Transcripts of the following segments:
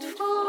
beautiful.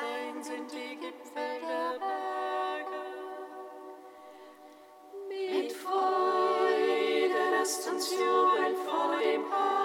Sein sind die Gipfel der Berge. Mit Freude lasst uns jubeln vor dem Herrn.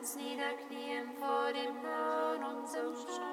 uns niederknien vor dem Herrn, unserem Schöpfer.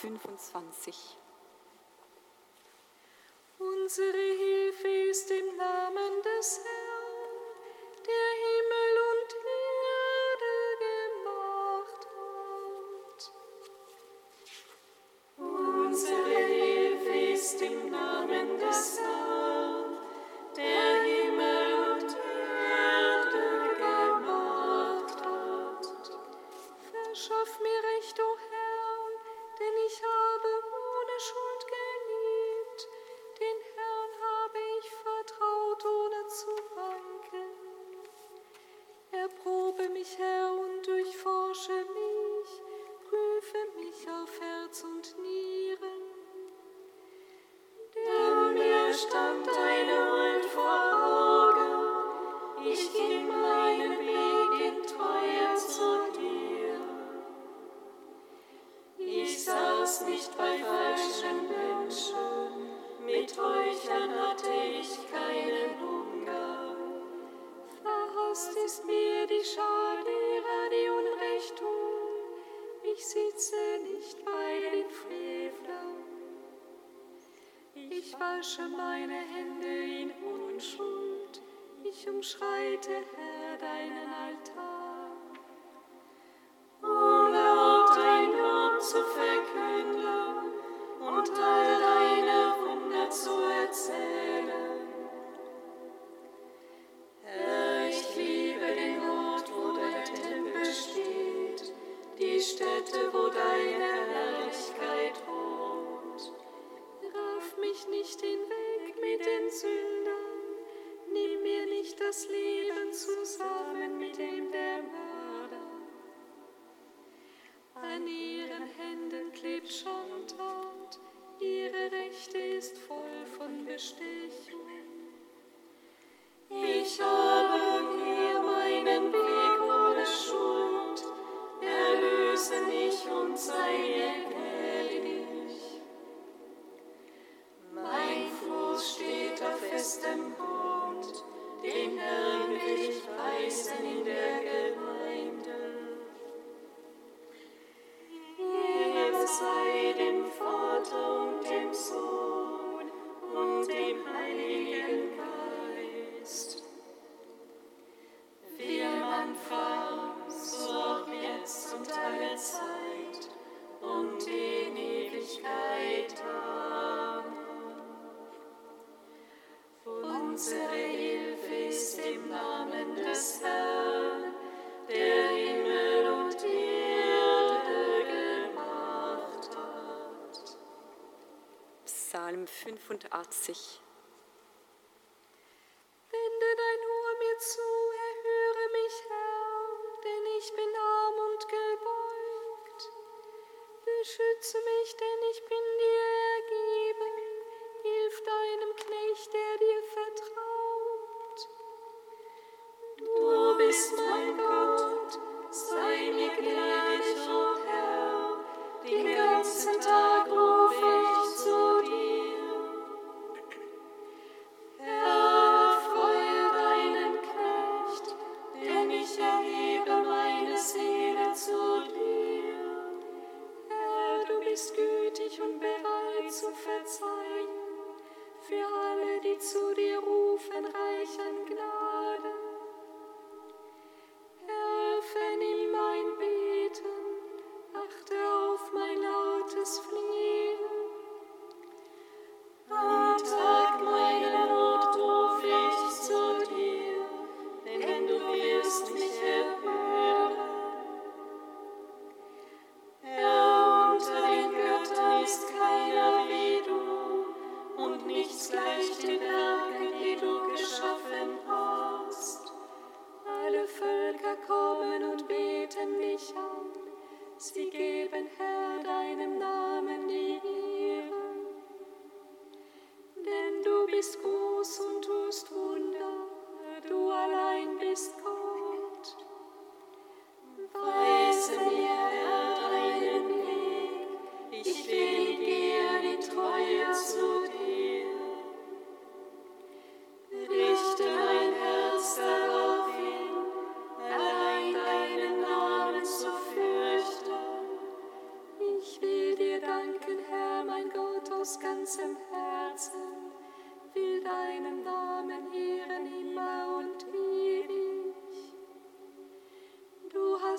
25. Unsere Verhasst ist mir die Schar derer, die Unrecht tun. Ich sitze nicht bei den Frevlern. Ich wasche meine Hände in Unschuld. Ich umschreite, Herr, deinen Altar. 85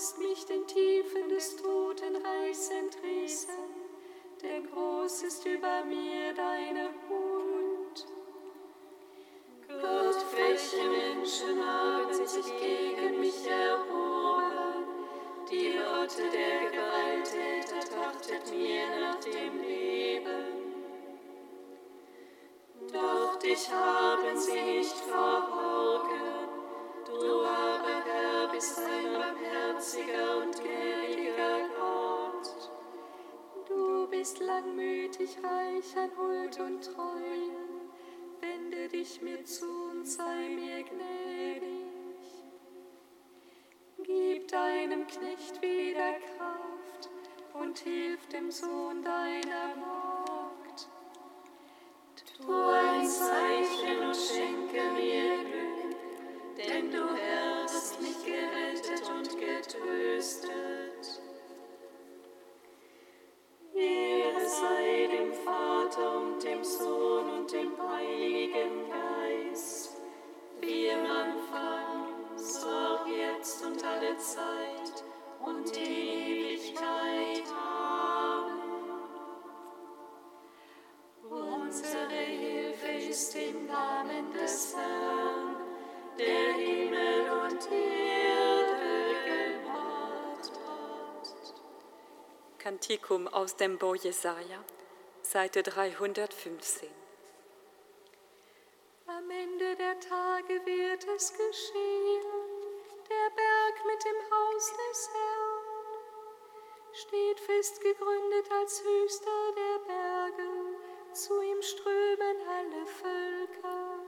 wirst mich den Tiefen des Totenreichs entrissen, denn groß ist über mir deine Hut. Gott, welche Menschen haben sich gegen mich erhoben, die Lotte der Gewalttäter trachtet mir nach dem Leben. Doch dich haben sie nicht verborgen, du hast ist barmherziger und gnädiger Gott. Du bist langmütig, reich an Huld und Treuen. Wende dich mir zu und sei mir gnädig. Gib deinem Knecht wieder Kraft und hilf dem Sohn deiner Magd. Tu ein Zeichen und schenke mir Glück, denn du Herr mich gerettet und getröstet. Ehre sei dem Vater und dem Sohn und dem Heiligen Geist, wie im Anfang, so auch jetzt und alle Zeit und die Katechikum aus dem Bo Jesaja, Seite 315. Am Ende der Tage wird es geschehen, der Berg mit dem Haus des Herrn steht fest gegründet als höchster der Berge, zu ihm strömen alle Völker.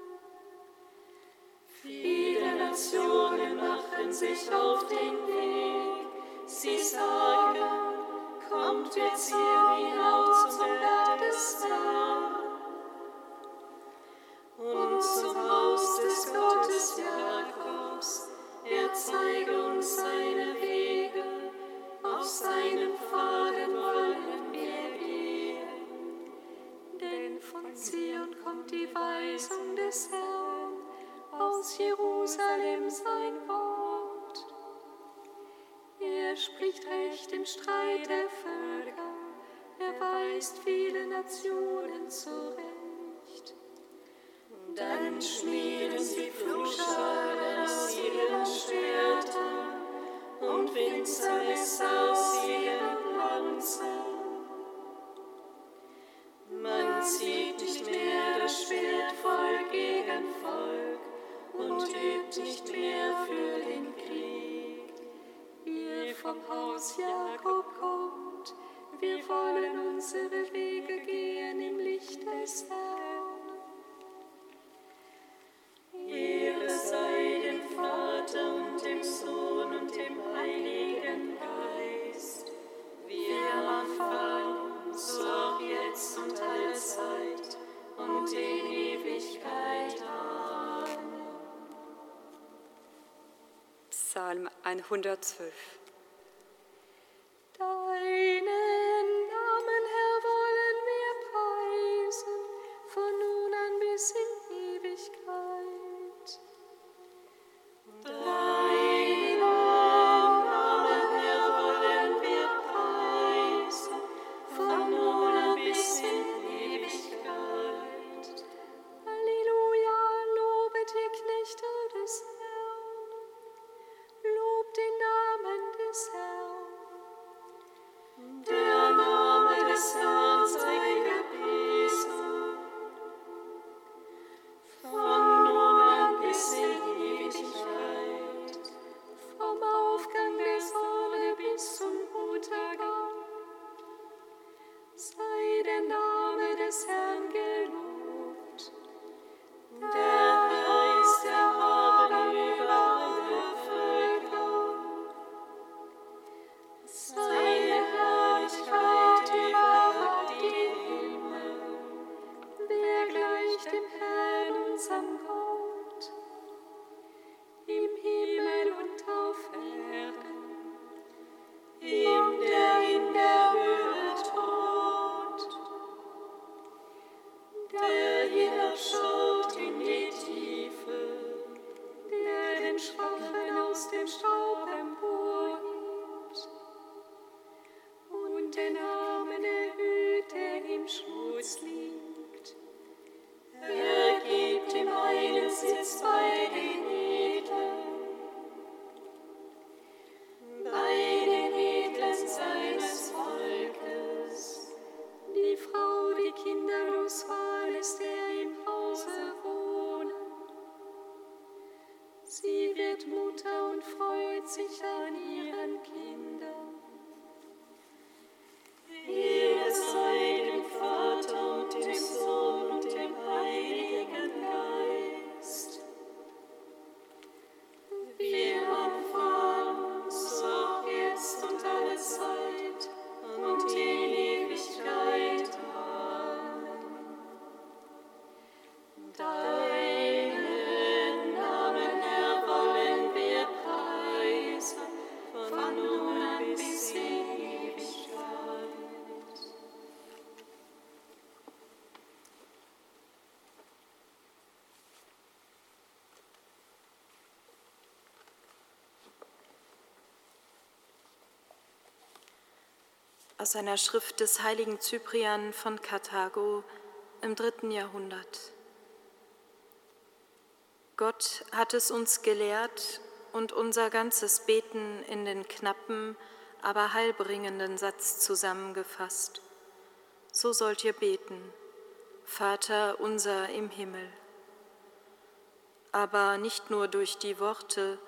Viele Nationen machen sich auf den Weg, sie sagen, kommt, wir ziehen hinauf zum spricht Recht im Streit der Völker, er weist viele Nationen zurecht. Wir wollen unsere Wege gehen im Licht des Herrn. Ehre sei dem Vater und dem Sohn und dem Heiligen Geist, wie am Anfang, so auch jetzt und alle Zeit und in Ewigkeit. Amen. Psalm 112. Aus einer Schrift des heiligen Cyprian von Karthago im dritten Jahrhundert. Gott hat es uns gelehrt und unser ganzes Beten in den knappen, aber heilbringenden Satz zusammengefasst. So sollt ihr beten, Vater unser im Himmel. Aber nicht nur durch die Worte,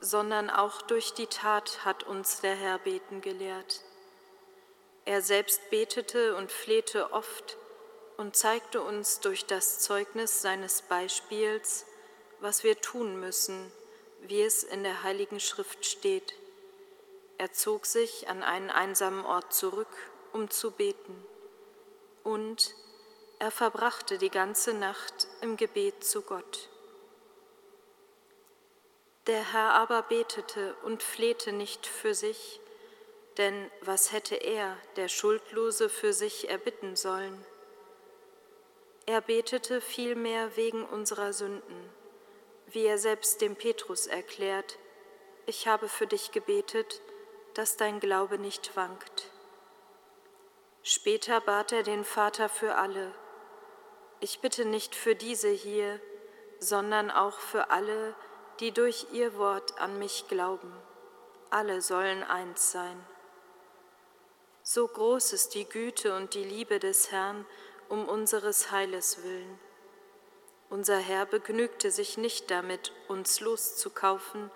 sondern auch durch die Tat hat uns der Herr beten gelehrt. Er selbst betete und flehte oft und zeigte uns durch das Zeugnis seines Beispiels, was wir tun müssen, wie es in der Heiligen Schrift steht. Er zog sich an einen einsamen Ort zurück, um zu beten, und er verbrachte die ganze Nacht im Gebet zu Gott. Der Herr aber betete und flehte nicht für sich, denn was hätte er, der Schuldlose, für sich erbitten sollen? Er betete vielmehr wegen unserer Sünden, wie er selbst dem Petrus erklärt, ich habe für dich gebetet, dass dein Glaube nicht wankt. Später bat er den Vater für alle, ich bitte nicht für diese hier, sondern auch für alle, die durch ihr Wort an mich glauben. Alle sollen eins sein. So groß ist die Güte und die Liebe des Herrn um unseres Heiles willen. Unser Herr begnügte sich nicht damit, uns loszukaufen,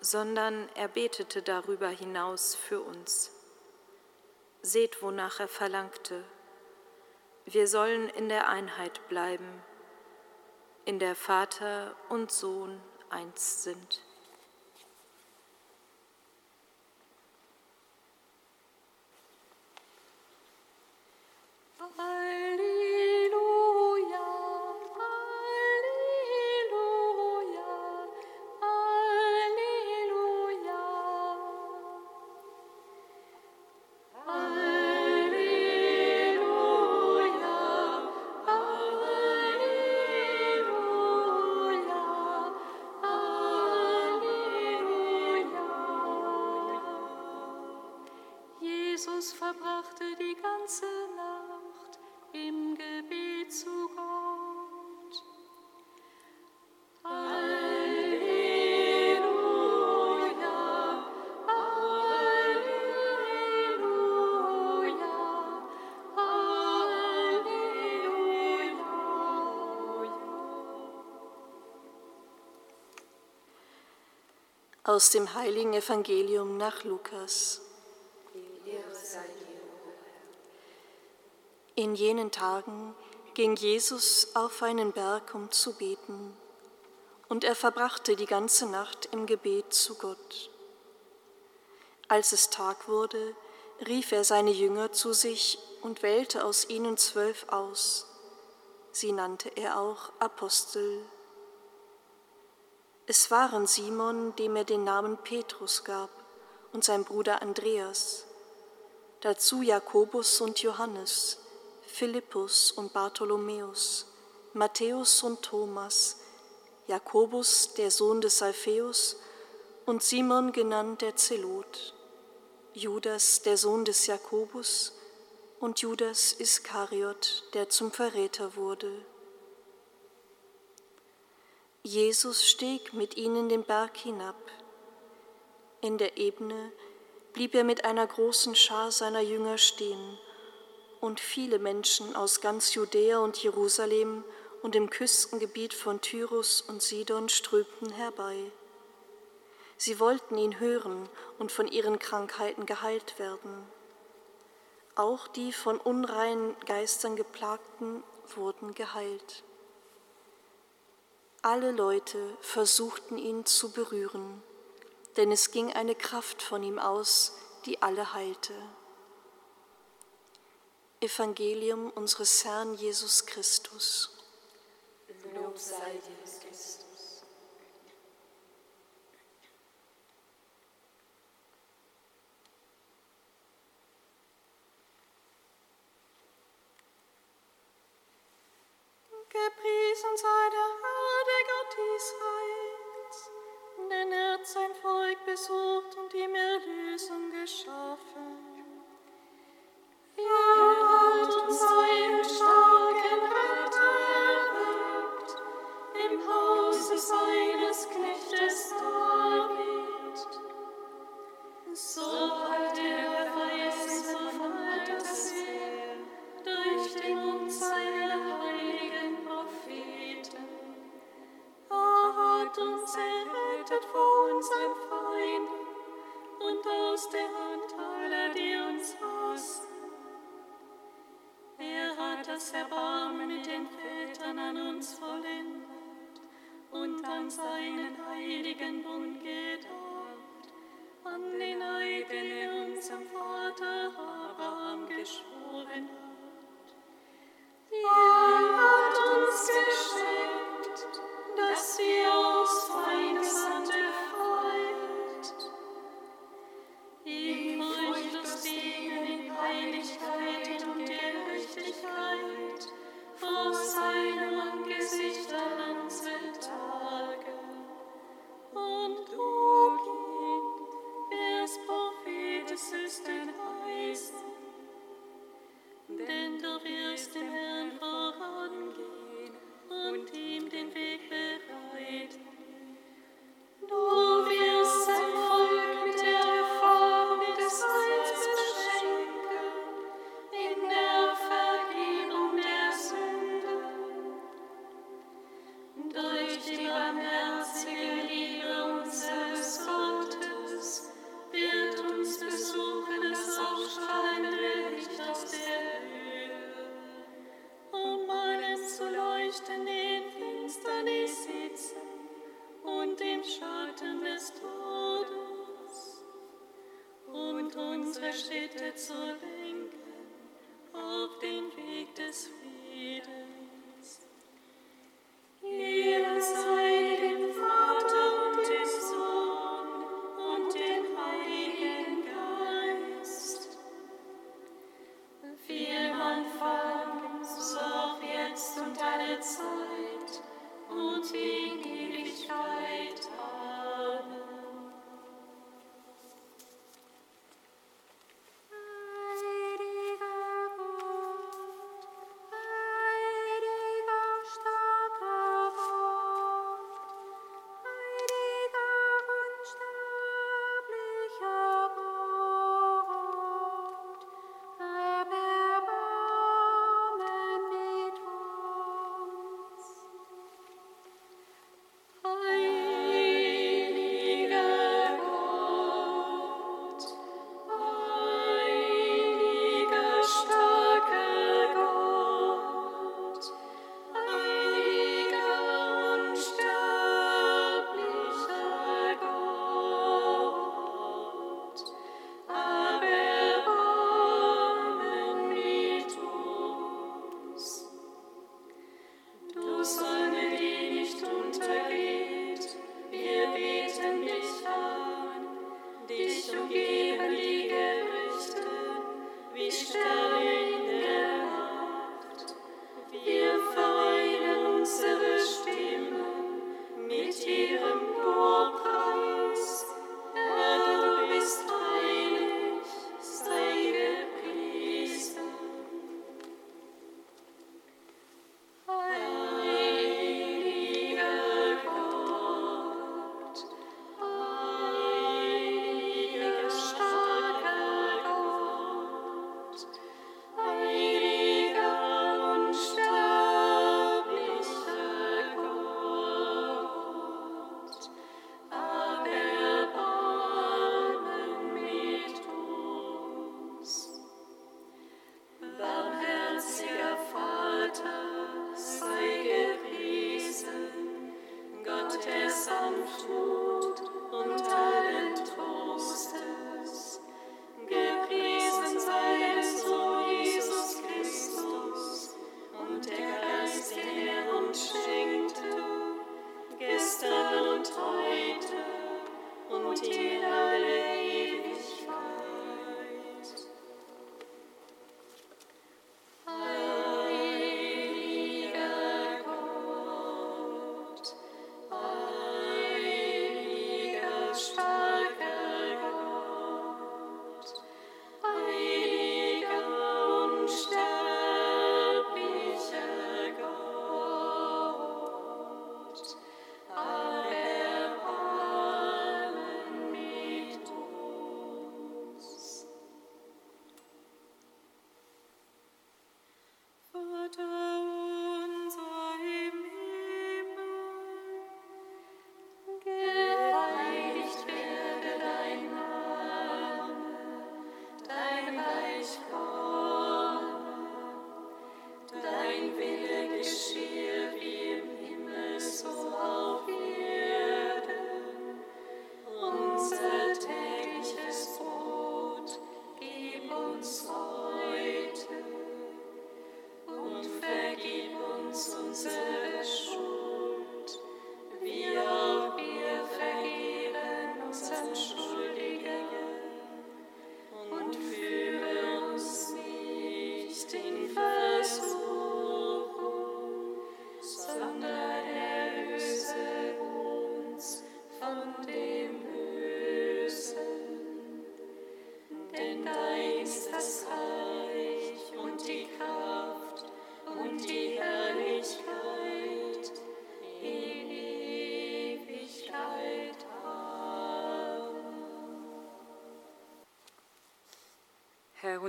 sondern er betete darüber hinaus für uns. Seht, wonach er verlangte. Wir sollen in der Einheit bleiben, in der Vater und Sohn eins sind. Hari Aus dem heiligen Evangelium nach Lukas. In jenen Tagen ging Jesus auf einen Berg, um zu beten, und er verbrachte die ganze Nacht im Gebet zu Gott. Als es Tag wurde, rief er seine Jünger zu sich und wählte aus ihnen zwölf aus. Sie nannte er auch Apostel. Es waren Simon, dem er den Namen Petrus gab, und sein Bruder Andreas, dazu Jakobus und Johannes, Philippus und Bartholomäus, Matthäus und Thomas, Jakobus, der Sohn des Alpheus, und Simon genannt der Zelot, Judas, der Sohn des Jakobus, und Judas Iskariot, der zum Verräter wurde. Jesus stieg mit ihnen den Berg hinab. In der Ebene blieb er mit einer großen Schar seiner Jünger stehen, und viele Menschen aus ganz Judäa und Jerusalem und im Küstengebiet von Tyrus und Sidon strömten herbei. Sie wollten ihn hören und von ihren Krankheiten geheilt werden. Auch die von unreinen Geistern geplagten wurden geheilt. Alle Leute versuchten ihn zu berühren, denn es ging eine Kraft von ihm aus, die alle heilte. Evangelium unseres Herrn Jesus Christus. Lob sei dir, Gepriesen sei der Herr, der Gott Israels, denn er hat sein Volk besucht und ihm Erlösung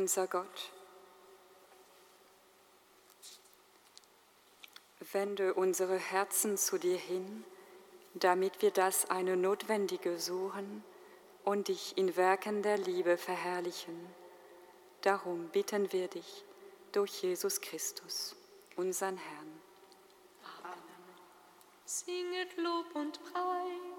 unser Gott, wende unsere Herzen zu dir hin, damit wir das eine Notwendige suchen und dich in Werken der Liebe verherrlichen. Darum bitten wir dich durch Jesus Christus, unseren Herrn. Singet Lob und Preis.